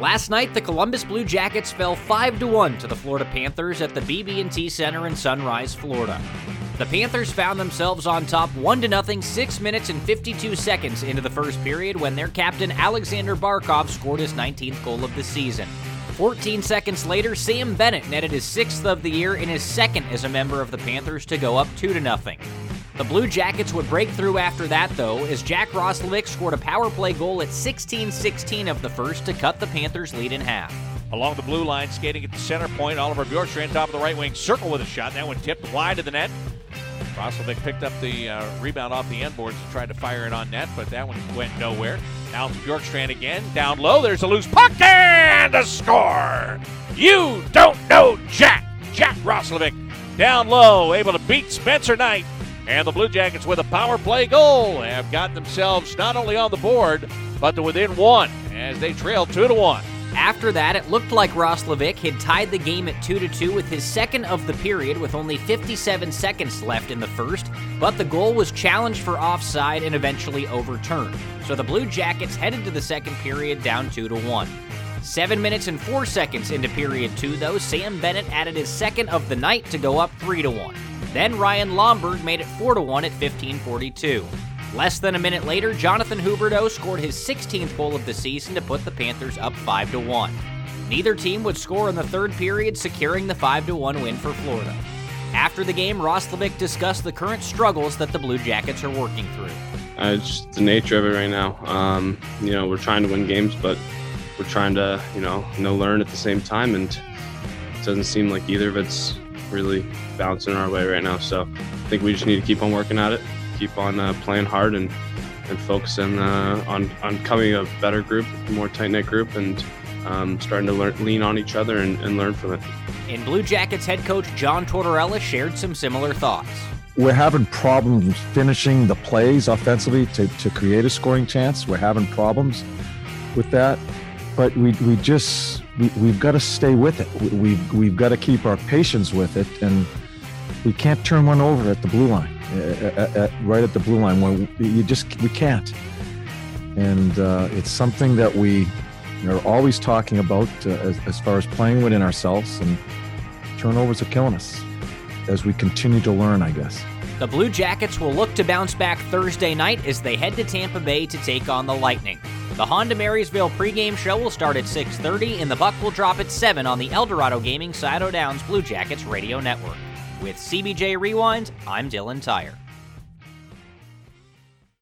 Last night, the Columbus Blue Jackets fell 5 1 to the Florida Panthers at the BB&T Center in Sunrise, Florida. The Panthers found themselves on top 1 0 6 minutes and 52 seconds into the first period when their captain Alexander Barkov scored his 19th goal of the season. 14 seconds later, Sam Bennett netted his sixth of the year and his second as a member of the Panthers to go up 2 0. The Blue Jackets would break through after that, though, as Jack Roslovic scored a power play goal at 16 16 of the first to cut the Panthers' lead in half. Along the blue line, skating at the center point, Oliver Bjorkstrand top of the right wing circle with a shot. That one tipped wide of the net. Roslovic picked up the uh, rebound off the end boards and tried to fire it on net, but that one went nowhere. Now Bjorkstrand again, down low. There's a loose puck and a score. You don't know Jack. Jack Roslovic down low, able to beat Spencer Knight. And the Blue Jackets with a power play goal have got themselves not only on the board, but to within one as they trail two to one. After that, it looked like Roslovic had tied the game at 2 2 with his second of the period with only 57 seconds left in the first, but the goal was challenged for offside and eventually overturned. So the Blue Jackets headed to the second period down 2 1. Seven minutes and four seconds into period two, though, Sam Bennett added his second of the night to go up 3 1. Then Ryan Lomberg made it 4 1 at 1542. Less than a minute later, Jonathan Huberdeau scored his 16th goal of the season to put the Panthers up 5 1. Neither team would score in the third period, securing the 5 1 win for Florida. After the game, Roslovic discussed the current struggles that the Blue Jackets are working through. Uh, it's the nature of it right now. Um, you know, we're trying to win games, but we're trying to, you know, no learn at the same time, and it doesn't seem like either of it's really bouncing our way right now. So I think we just need to keep on working at it keep on uh, playing hard and and focusing uh, on on coming a better group, a more tight knit group, and um, starting to learn, lean on each other and, and learn from it. And Blue Jackets head coach John Tortorella shared some similar thoughts. We're having problems finishing the plays offensively to, to create a scoring chance. We're having problems with that, but we, we just we, we've got to stay with it. We, we've we've got to keep our patience with it, and we can't turn one over at the blue line at, at, right at the blue line when you just we can't. And uh, it's something that we are always talking about uh, as, as, far as playing within ourselves and turnovers are killing us as we continue to learn i guess. The blue jackets will look to bounce back thursday night as they head to tampa bay to take on the lightning the honda marysville pregame show will start at 6.30 and the buck will drop at 7 on the eldorado gaming Scioto Downs blue jackets radio network with CBJ Rewind, I'm Dylan Tyre.